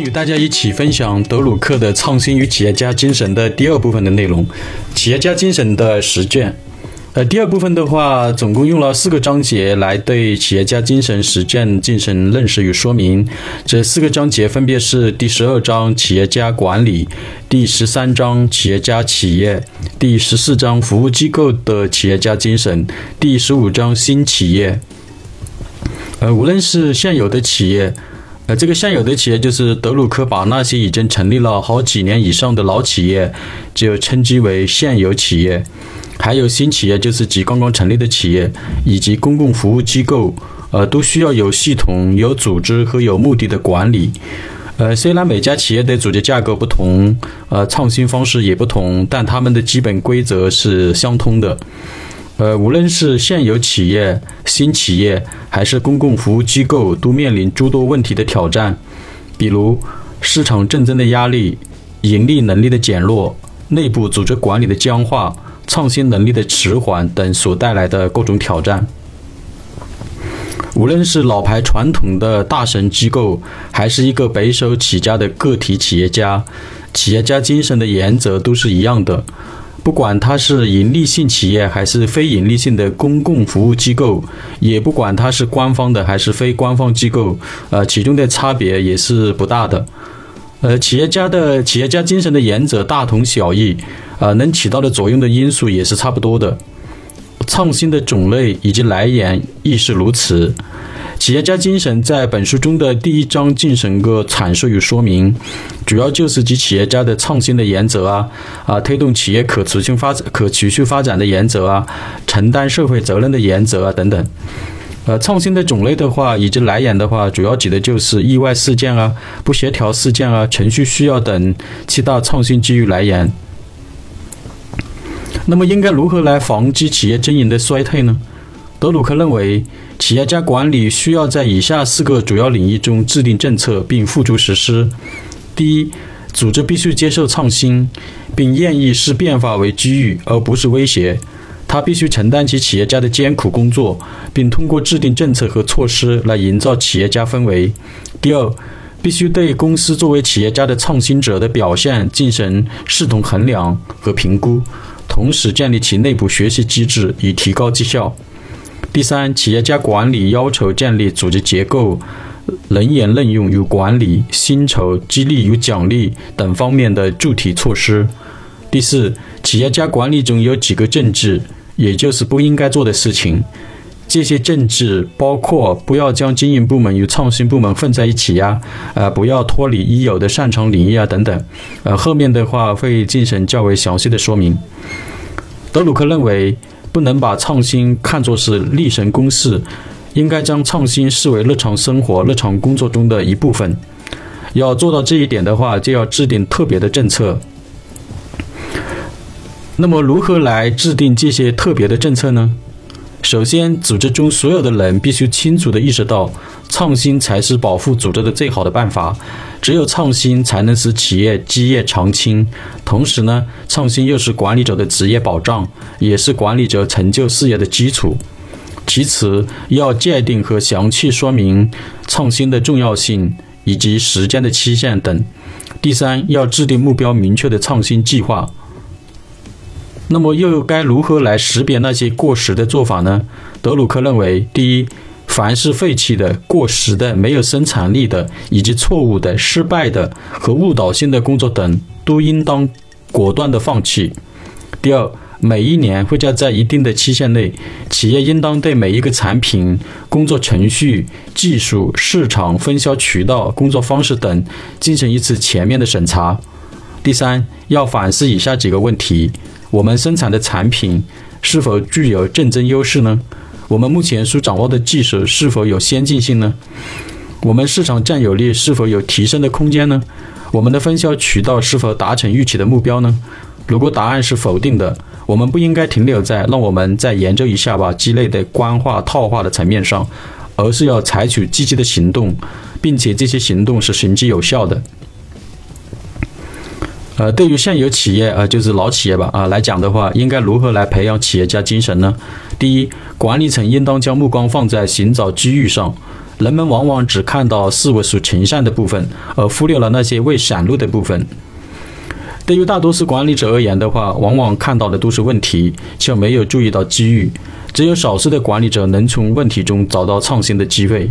与大家一起分享德鲁克的创新与企业家精神的第二部分的内容，企业家精神的实践。呃，第二部分的话，总共用了四个章节来对企业家精神实践进行认识与说明。这四个章节分别是第十二章企业家管理，第十三章企业家企业，第十四章服务机构的企业家精神，第十五章新企业。呃，无论是现有的企业。呃，这个现有的企业就是德鲁克把那些已经成立了好几年以上的老企业，就称之为现有企业；还有新企业，就是即刚刚成立的企业，以及公共服务机构，呃，都需要有系统、有组织和有目的的管理。呃，虽然每家企业的组织架构不同，呃，创新方式也不同，但他们的基本规则是相通的。呃，无论是现有企业、新企业，还是公共服务机构，都面临诸多问题的挑战，比如市场竞争的压力、盈利能力的减弱、内部组织管理的僵化、创新能力的迟缓等所带来的各种挑战。无论是老牌传统的大神机构，还是一个白手起家的个体企业家，企业家精神的原则都是一样的。不管它是盈利性企业还是非盈利性的公共服务机构，也不管它是官方的还是非官方机构，呃，其中的差别也是不大的。呃，企业家的企业家精神的原则大同小异，呃，能起到的作用的因素也是差不多的。创新的种类以及来源亦是如此。企业家精神在本书中的第一章进行个阐述与说明，主要就是及企业家的创新的原则啊，啊，推动企业可持续发展、可持续发展的原则啊，承担社会责任的原则啊等等。呃，创新的种类的话，以及来源的话，主要指的就是意外事件啊、不协调事件啊、程序需要等七大创新机遇来源。那么，应该如何来防止企业经营的衰退呢？德鲁克认为，企业家管理需要在以下四个主要领域中制定政策并付诸实施：第一，组织必须接受创新，并愿意视变化为机遇而不是威胁。他必须承担起企业家的艰苦工作，并通过制定政策和措施来营造企业家氛围。第二，必须对公司作为企业家的创新者的表现进行系统衡量和评估，同时建立起内部学习机制以提高绩效。第三，企业家管理要求建立组织结构、人员任用与管理、薪酬、激励与奖励等方面的具体措施。第四，企业家管理中有几个政治，也就是不应该做的事情。这些政治包括不要将经营部门与创新部门混在一起呀，呃，不要脱离已有的擅长领域啊等等。呃，后面的话会进行较为详细的说明。德鲁克认为。不能把创新看作是立神公式，应该将创新视为日常生活、日常工作中的一部分。要做到这一点的话，就要制定特别的政策。那么，如何来制定这些特别的政策呢？首先，组织中所有的人必须清楚地意识到，创新才是保护组织的最好的办法。只有创新才能使企业基业长青。同时呢，创新又是管理者的职业保障，也是管理者成就事业的基础。其次，要界定和详细说明创新的重要性以及时间的期限等。第三，要制定目标明确的创新计划。那么又该如何来识别那些过时的做法呢？德鲁克认为，第一，凡是废弃的、过时的、没有生产力的，以及错误的、失败的和误导性的工作等，都应当果断的放弃。第二，每一年或者在一定的期限内，企业应当对每一个产品、工作程序、技术、市场、分销渠道、工作方式等进行一次全面的审查。第三，要反思以下几个问题。我们生产的产品是否具有竞争优势呢？我们目前所掌握的技术是否有先进性呢？我们市场占有率是否有提升的空间呢？我们的分销渠道是否达成预期的目标呢？如果答案是否定的，我们不应该停留在让我们再研究一下吧鸡肋的官话套话的层面上，而是要采取积极的行动，并且这些行动是行之有效的。呃，对于现有企业，呃，就是老企业吧，啊来讲的话，应该如何来培养企业家精神呢？第一，管理层应当将目光放在寻找机遇上。人们往往只看到事物所呈现的部分，而忽略了那些未闪露的部分。对于大多数管理者而言的话，往往看到的都是问题，却没有注意到机遇。只有少数的管理者能从问题中找到创新的机会。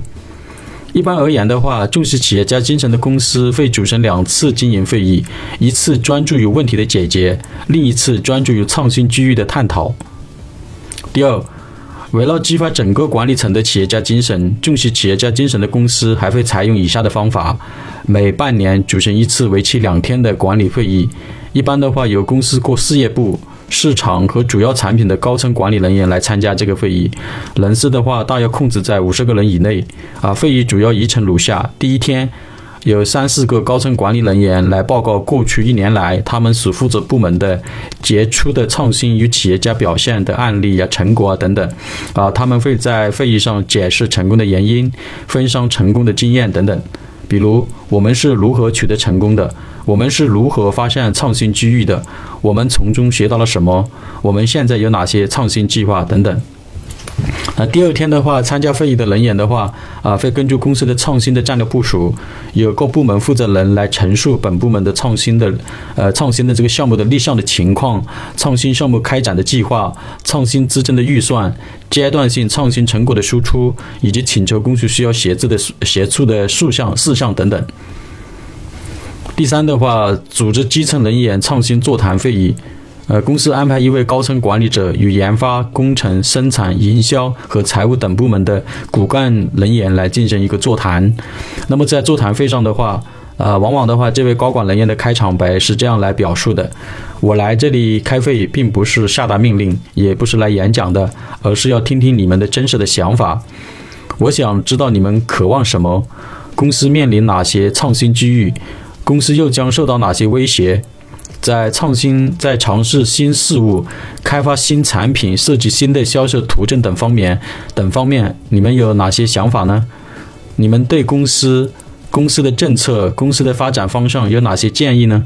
一般而言的话，重视企业家精神的公司会组成两次经营会议，一次专注于问题的解决，另一次专注于创新机遇的探讨。第二，围绕激发整个管理层的企业家精神，重视企业家精神的公司还会采用以下的方法：每半年组成一次为期两天的管理会议，一般的话由公司各事业部。市场和主要产品的高层管理人员来参加这个会议，人数的话大约控制在五十个人以内。啊，会议主要议程如下：第一天，有三四个高层管理人员来报告过去一年来他们所负责部门的杰出的创新与企业家表现的案例啊、成果啊等等。啊，他们会在会议上解释成功的原因，分享成功的经验等等。比如，我们是如何取得成功的？我们是如何发现创新机遇的？我们从中学到了什么？我们现在有哪些创新计划等等？那第二天的话，参加会议的人员的话，啊，会根据公司的创新的战略部署，由各部门负责人来陈述本部门的创新的，呃，创新的这个项目的立项的情况，创新项目开展的计划，创新资金的预算，阶段性创新成果的输出，以及请求公司需要协助的协助的数项事项等等。第三的话，组织基层人员创新座谈会议。呃，公司安排一位高层管理者与研发、工程、生产、营销和财务等部门的骨干人员来进行一个座谈。那么在座谈会上的话，呃，往往的话，这位高管人员的开场白是这样来表述的：我来这里开会，并不是下达命令，也不是来演讲的，而是要听听你们的真实的想法。我想知道你们渴望什么，公司面临哪些创新机遇，公司又将受到哪些威胁。在创新、在尝试新事物、开发新产品、设计新的销售途径等方面等方面，你们有哪些想法呢？你们对公司、公司的政策、公司的发展方向有哪些建议呢？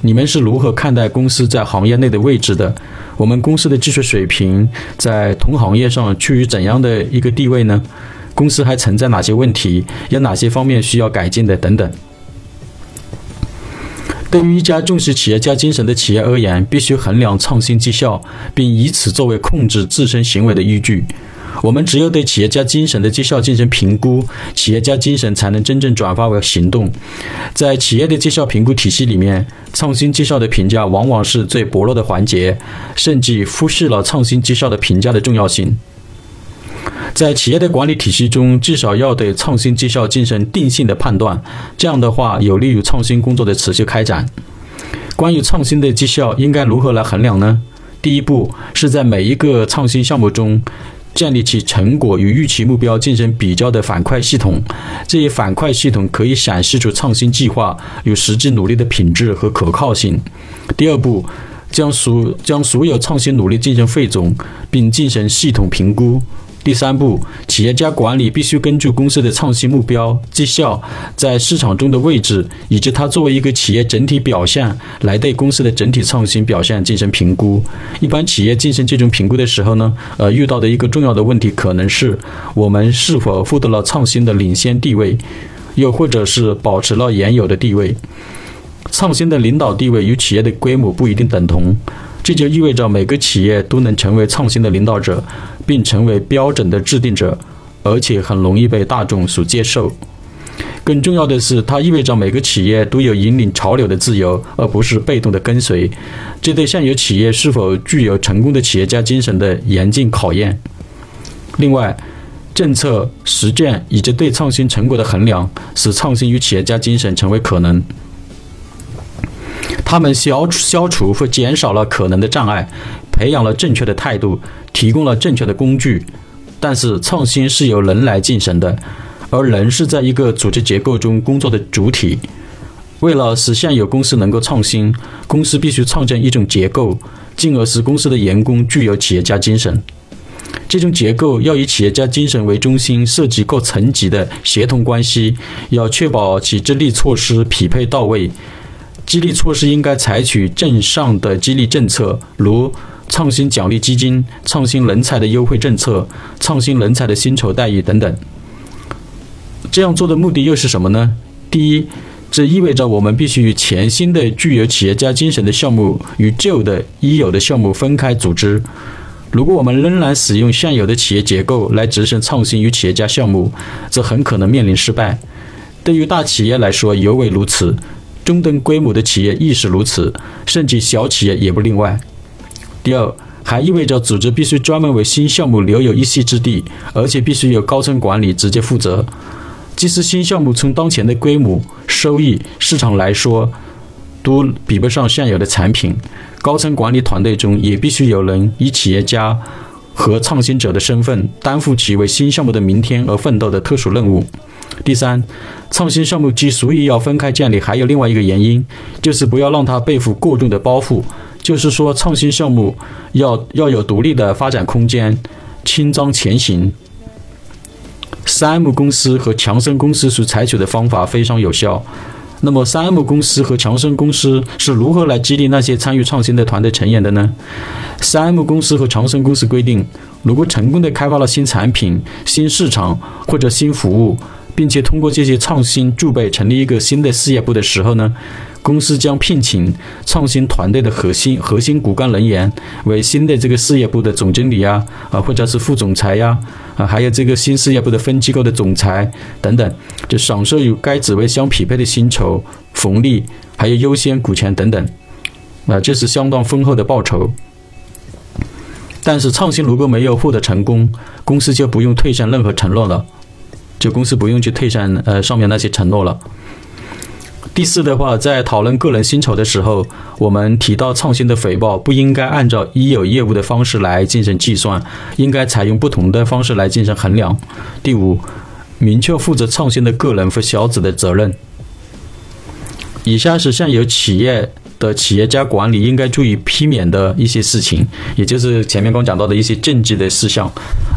你们是如何看待公司在行业内的位置的？我们公司的技术水平在同行业上处于怎样的一个地位呢？公司还存在哪些问题？有哪些方面需要改进的？等等。对于一家重视企业家精神的企业而言，必须衡量创新绩效，并以此作为控制自身行为的依据。我们只有对企业家精神的绩效进行评估，企业家精神才能真正转化为行动。在企业的绩效评估体系里面，创新绩效的评价往往是最薄弱的环节，甚至忽视了创新绩效的评价的重要性。在企业的管理体系中，至少要对创新绩效进行定性的判断，这样的话有利于创新工作的持续开展。关于创新的绩效应该如何来衡量呢？第一步是在每一个创新项目中建立起成果与预期目标进行比较的反馈系统，这一反馈系统可以显示出创新计划与实际努力的品质和可靠性。第二步，将所将所有创新努力进行汇总，并进行系统评估。第三步，企业家管理必须根据公司的创新目标、绩效在市场中的位置，以及它作为一个企业整体表现，来对公司的整体创新表现进行评估。一般企业进行这种评估的时候呢，呃，遇到的一个重要的问题可能是我们是否获得了创新的领先地位，又或者是保持了原有的地位。创新的领导地位与企业的规模不一定等同。这就意味着每个企业都能成为创新的领导者，并成为标准的制定者，而且很容易被大众所接受。更重要的是，它意味着每个企业都有引领潮流的自由，而不是被动的跟随。这对现有企业是否具有成功的企业家精神的严峻考验。另外，政策实践以及对创新成果的衡量，使创新与企业家精神成为可能。他们消消除或减少了可能的障碍，培养了正确的态度，提供了正确的工具。但是，创新是由人来进行的，而人是在一个组织结构中工作的主体。为了使现有公司能够创新，公司必须创建一种结构，进而使公司的员工具有企业家精神。这种结构要以企业家精神为中心，涉及各层级的协同关系，要确保其激励措施匹配到位。激励措施应该采取正向的激励政策，如创新奖励基金、创新人才的优惠政策、创新人才的薪酬待遇等等。这样做的目的又是什么呢？第一，这意味着我们必须与全新的具有企业家精神的项目与旧的已有的项目分开组织。如果我们仍然使用现有的企业结构来执行创新与企业家项目，则很可能面临失败。对于大企业来说尤为如此，中等规模的企业亦是如此，甚至小企业也不例外。第二，还意味着组织必须专门为新项目留有一席之地，而且必须由高层管理直接负责。即使新项目从当前的规模、收益、市场来说，都比不上现有的产品。高层管理团队中也必须有人以企业家和创新者的身份，担负起为新项目的明天而奋斗的特殊任务。第三，创新项目之所以要分开建立，还有另外一个原因，就是不要让它背负过重的包袱。就是说，创新项目要要有独立的发展空间，轻装前行。三 M 公司和强生公司所采取的方法非常有效。那么，三 M 公司和强生公司是如何来激励那些参与创新的团队成员的呢？三 M 公司和强生公司规定，如果成功的开发了新产品、新市场或者新服务，并且通过这些创新具备成立一个新的事业部的时候呢？公司将聘请创新团队的核心核心骨干人员为新的这个事业部的总经理呀，啊，或者是副总裁呀，啊，还有这个新事业部的分机构的总裁等等，就享受与该职位相匹配的薪酬、福利，还有优先股权等等，啊，这是相当丰厚的报酬。但是创新如果没有获得成功，公司就不用退上任何承诺了，就公司不用去退上呃上面那些承诺了。第四的话，在讨论个人薪酬的时候，我们提到创新的回报不应该按照已有业务的方式来进行计算，应该采用不同的方式来进行衡量。第五，明确负责创新的个人和小组的责任。以下是现有企业。的企业家管理应该注意避免的一些事情，也就是前面刚讲到的一些政治的事项。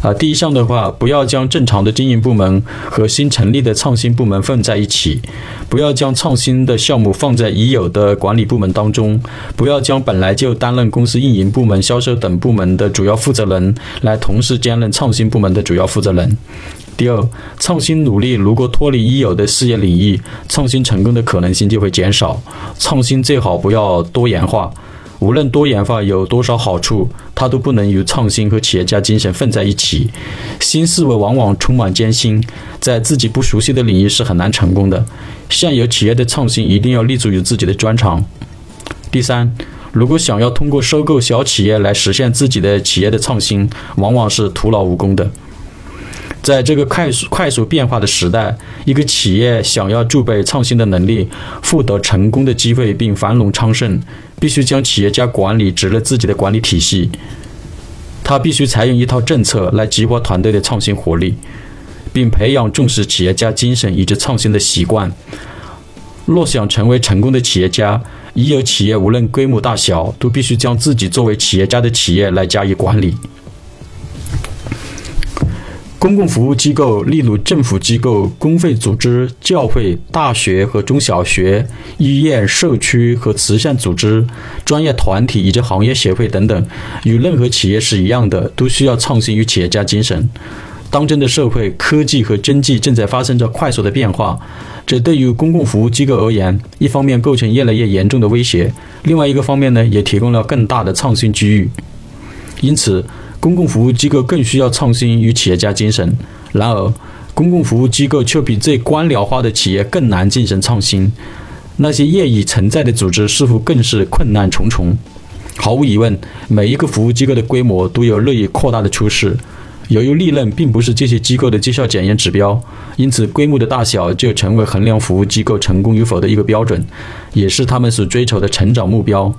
啊，第一项的话，不要将正常的经营部门和新成立的创新部门放在一起，不要将创新的项目放在已有的管理部门当中，不要将本来就担任公司运营部门、销售等部门的主要负责人来同时兼任创新部门的主要负责人。第二，创新努力如果脱离已有的事业领域，创新成功的可能性就会减少。创新最好不要多元化，无论多元化有多少好处，它都不能与创新和企业家精神混在一起。新思维往往充满艰辛，在自己不熟悉的领域是很难成功的。现有企业的创新一定要立足于自己的专长。第三，如果想要通过收购小企业来实现自己的企业的创新，往往是徒劳无功的。在这个快速快速变化的时代，一个企业想要具备创新的能力，获得成功的机会并繁荣昌盛，必须将企业家管理植入自己的管理体系。他必须采用一套政策来激活团队的创新活力，并培养重视企业家精神以及创新的习惯。若想成为成功的企业家，已有企业无论规模大小，都必须将自己作为企业家的企业来加以管理。公共服务机构，例如政府机构、公费组织、教会、大学和中小学、医院、社区和慈善组织、专业团体以及行业协会等等，与任何企业是一样的，都需要创新与企业家精神。当今的社会，科技和经济正在发生着快速的变化，这对于公共服务机构而言，一方面构成越来越严重的威胁，另外一个方面呢，也提供了更大的创新机遇。因此。公共服务机构更需要创新与企业家精神，然而，公共服务机构却比最官僚化的企业更难进行创新。那些业已存在的组织似乎更是困难重重。毫无疑问，每一个服务机构的规模都有日益扩大的趋势。由于利润并不是这些机构的绩效检验指标，因此规模的大小就成为衡量服务机构成功与否的一个标准，也是他们所追求的成长目标。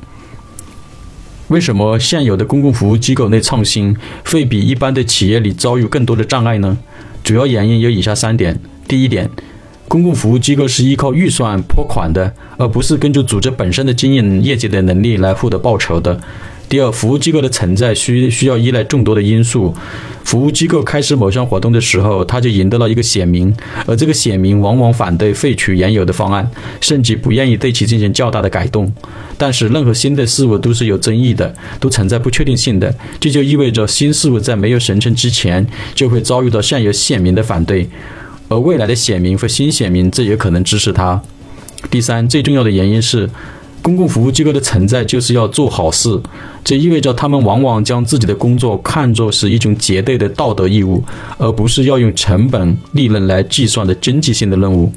为什么现有的公共服务机构内创新会比一般的企业里遭遇更多的障碍呢？主要原因有以下三点：第一点，公共服务机构是依靠预算拨款的，而不是根据组织本身的经营业绩的能力来获得报酬的；第二，服务机构的存在需需要依赖众多的因素。服务机构开始某项活动的时候，他就赢得了一个显民，而这个显民往往反对废除原有的方案，甚至不愿意对其进行较大的改动。但是，任何新的事物都是有争议的，都存在不确定性的。这就意味着新事物在没有形成之前，就会遭遇到现有显民的反对，而未来的显民和新显民则有可能支持它。第三，最重要的原因是。公共服务机构的存在就是要做好事，这意味着他们往往将自己的工作看作是一种绝对的道德义务，而不是要用成本利润来计算的经济性的任务。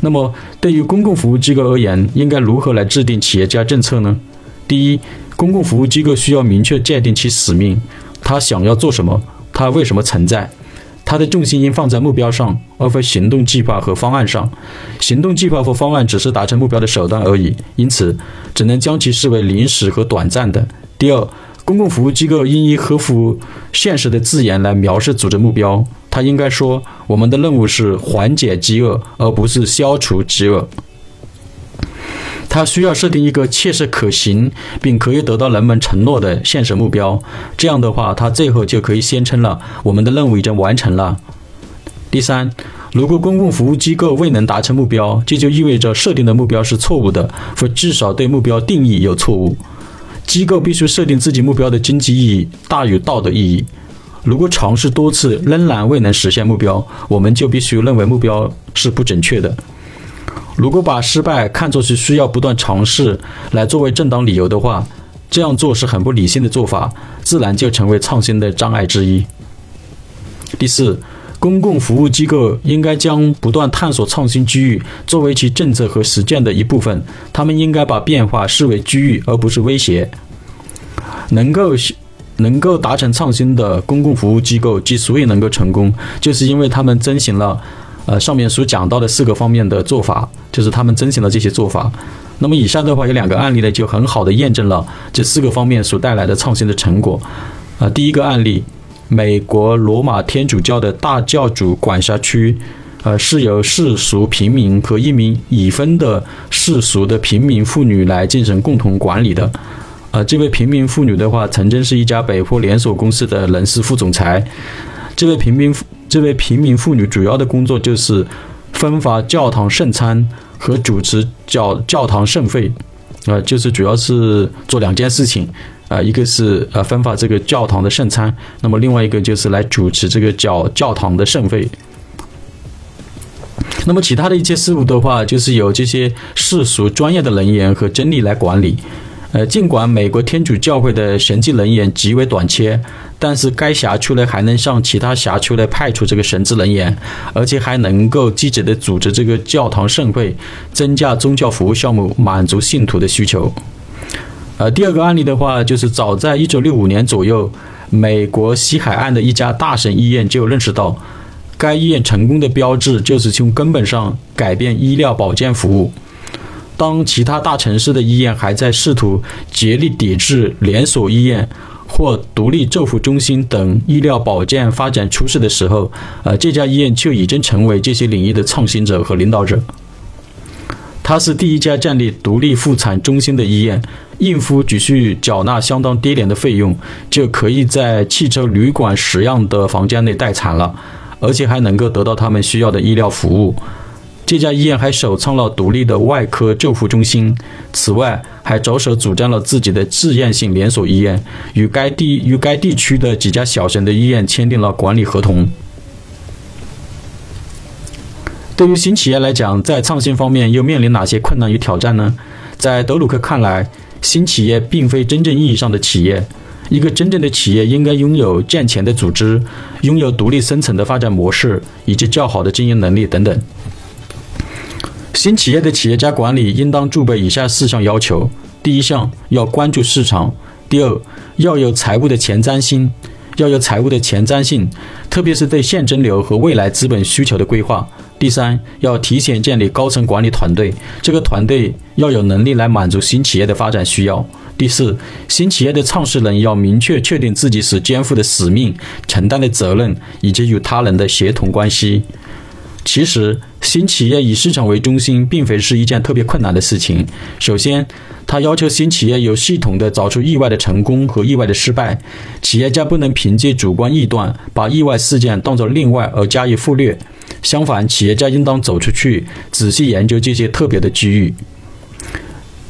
那么，对于公共服务机构而言，应该如何来制定企业家政策呢？第一，公共服务机构需要明确界定其使命，他想要做什么，他为什么存在。它的重心应放在目标上，而非行动计划和方案上。行动计划和方案只是达成目标的手段而已，因此只能将其视为临时和短暂的。第二，公共服务机构应以合乎现实的字眼来描述组织目标。它应该说：“我们的任务是缓解饥饿，而不是消除饥饿。”它需要设定一个切实可行并可以得到人们承诺的现实目标，这样的话，它最后就可以宣称了我们的任务已经完成了。第三，如果公共服务机构未能达成目标，这就意味着设定的目标是错误的，或至少对目标定义有错误。机构必须设定自己目标的经济意义大于道德意义。如果尝试多次仍然未能实现目标，我们就必须认为目标是不准确的。如果把失败看作是需要不断尝试来作为正当理由的话，这样做是很不理性的做法，自然就成为创新的障碍之一。第四，公共服务机构应该将不断探索创新机遇作为其政策和实践的一部分，他们应该把变化视为机遇而不是威胁。能够能够达成创新的公共服务机构之所以能够成功，就是因为他们遵循了。呃，上面所讲到的四个方面的做法，就是他们遵循了这些做法。那么以上的话有两个案例呢，就很好的验证了这四个方面所带来的创新的成果。啊，第一个案例，美国罗马天主教的大教主管辖区，呃，是由世俗平民和一名已婚的世俗的平民妇女来进行共同管理的。呃，这位平民妇女的话，曾经是一家百货连锁公司的人事副总裁。这位平民这位平民妇女主要的工作就是分发教堂圣餐和主持教教堂圣会，啊，就是主要是做两件事情，啊，一个是呃分发这个教堂的圣餐，那么另外一个就是来主持这个教教堂的圣会。那么其他的一些事务的话，就是由这些世俗专业的人员和真理来管理。呃，尽管美国天主教会的神职人员极为短缺，但是该辖区呢还能向其他辖区来派出这个神职人员，而且还能够积极的组织这个教堂盛会，增加宗教服务项目，满足信徒的需求。呃，第二个案例的话，就是早在一九六五年左右，美国西海岸的一家大省医院就认识到，该医院成功的标志就是从根本上改变医疗保健服务。当其他大城市的医院还在试图竭力抵制连锁医院或独立政府中心等医疗保健发展趋势的时候，呃，这家医院就已经成为这些领域的创新者和领导者。它是第一家建立独立妇产中心的医院，孕妇只需缴纳相当低廉的费用，就可以在汽车旅馆使用的房间内待产了，而且还能够得到他们需要的医疗服务。这家医院还首创了独立的外科救护中心，此外还着手组建了自己的自愿性连锁医院，与该地与该地区的几家小型的医院签订了管理合同。对于新企业来讲，在创新方面又面临哪些困难与挑战呢？在德鲁克看来，新企业并非真正意义上的企业。一个真正的企业应该拥有健全的组织，拥有独立生存的发展模式，以及较好的经营能力等等。新企业的企业家管理应当具备以下四项要求：第一项要关注市场；第二要有财务的前瞻性，要有财务的前瞻性，特别是对现金流和未来资本需求的规划；第三要提前建立高层管理团队，这个团队要有能力来满足新企业的发展需要；第四，新企业的创始人要明确确定自己所肩负的使命、承担的责任以及与他人的协同关系。其实，新企业以市场为中心，并非是一件特别困难的事情。首先，它要求新企业有系统的找出意外的成功和意外的失败。企业家不能凭借主观臆断，把意外事件当作另外而加以忽略。相反，企业家应当走出去，仔细研究这些特别的机遇。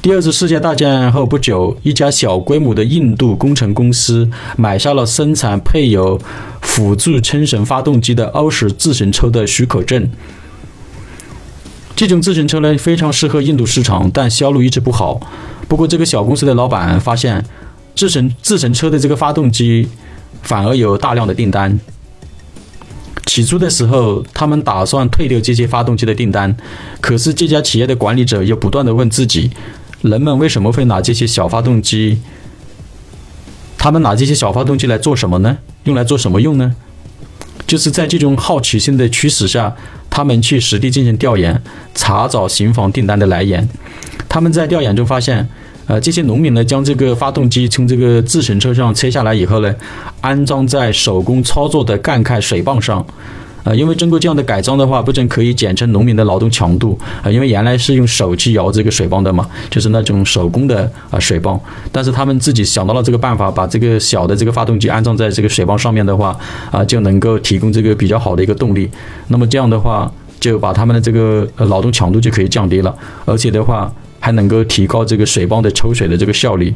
第二次世界大战后不久，一家小规模的印度工程公司买下了生产配有辅助撑绳发动机的欧式自行车的许可证。这种自行车呢，非常适合印度市场，但销路一直不好。不过，这个小公司的老板发现，自行自行车的这个发动机反而有大量的订单。起初的时候，他们打算退掉这些发动机的订单，可是这家企业的管理者又不断的问自己。人们为什么会拿这些小发动机？他们拿这些小发动机来做什么呢？用来做什么用呢？就是在这种好奇心的驱使下，他们去实地进行调研，查找行房订单的来源。他们在调研中发现，呃，这些农民呢，将这个发动机从这个自行车上拆下来以后呢，安装在手工操作的干开水泵上。呃，因为经过这样的改装的话，不仅可以减轻农民的劳动强度啊，因为原来是用手去摇这个水泵的嘛，就是那种手工的啊水泵。但是他们自己想到了这个办法，把这个小的这个发动机安装在这个水泵上面的话，啊，就能够提供这个比较好的一个动力。那么这样的话，就把他们的这个劳动强度就可以降低了，而且的话还能够提高这个水泵的抽水的这个效率。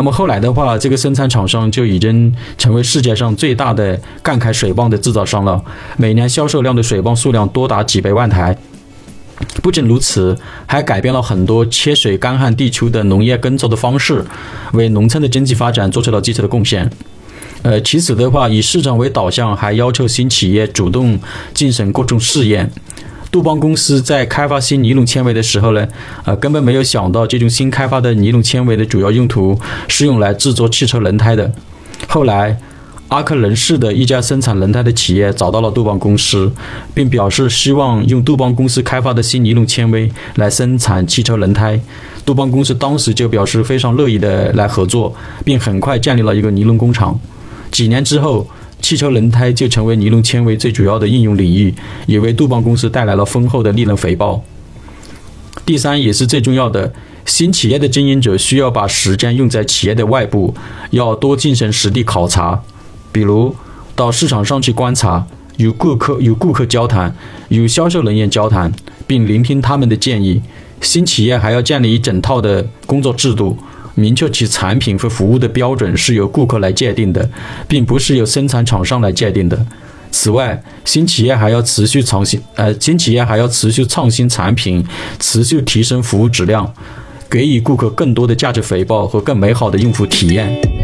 那么后来的话，这个生产厂商就已经成为世界上最大的干开水泵的制造商了，每年销售量的水泵数量多达几百万台。不仅如此，还改变了很多缺水干旱地区的农业耕作的方式，为农村的经济发展做出了积极的贡献。呃，其次的话，以市场为导向，还要求新企业主动进行各种试验。杜邦公司在开发新尼龙纤维的时候呢，呃，根本没有想到这种新开发的尼龙纤维的主要用途是用来制作汽车轮胎的。后来，阿克伦市的一家生产轮胎的企业找到了杜邦公司，并表示希望用杜邦公司开发的新尼龙纤维来生产汽车轮胎。杜邦公司当时就表示非常乐意的来合作，并很快建立了一个尼龙工厂。几年之后。汽车轮胎就成为尼龙纤维最主要的应用领域，也为杜邦公司带来了丰厚的利润回报。第三，也是最重要的，新企业的经营者需要把时间用在企业的外部，要多进行实地考察，比如到市场上去观察，与顾客与顾客交谈，与销售人员交谈，并聆听他们的建议。新企业还要建立一整套的工作制度。明确其产品和服务的标准是由顾客来界定的，并不是由生产厂商来界定的。此外，新企业还要持续创新，呃，新企业还要持续创新产品，持续提升服务质量，给予顾客更多的价值回报和更美好的用户体验。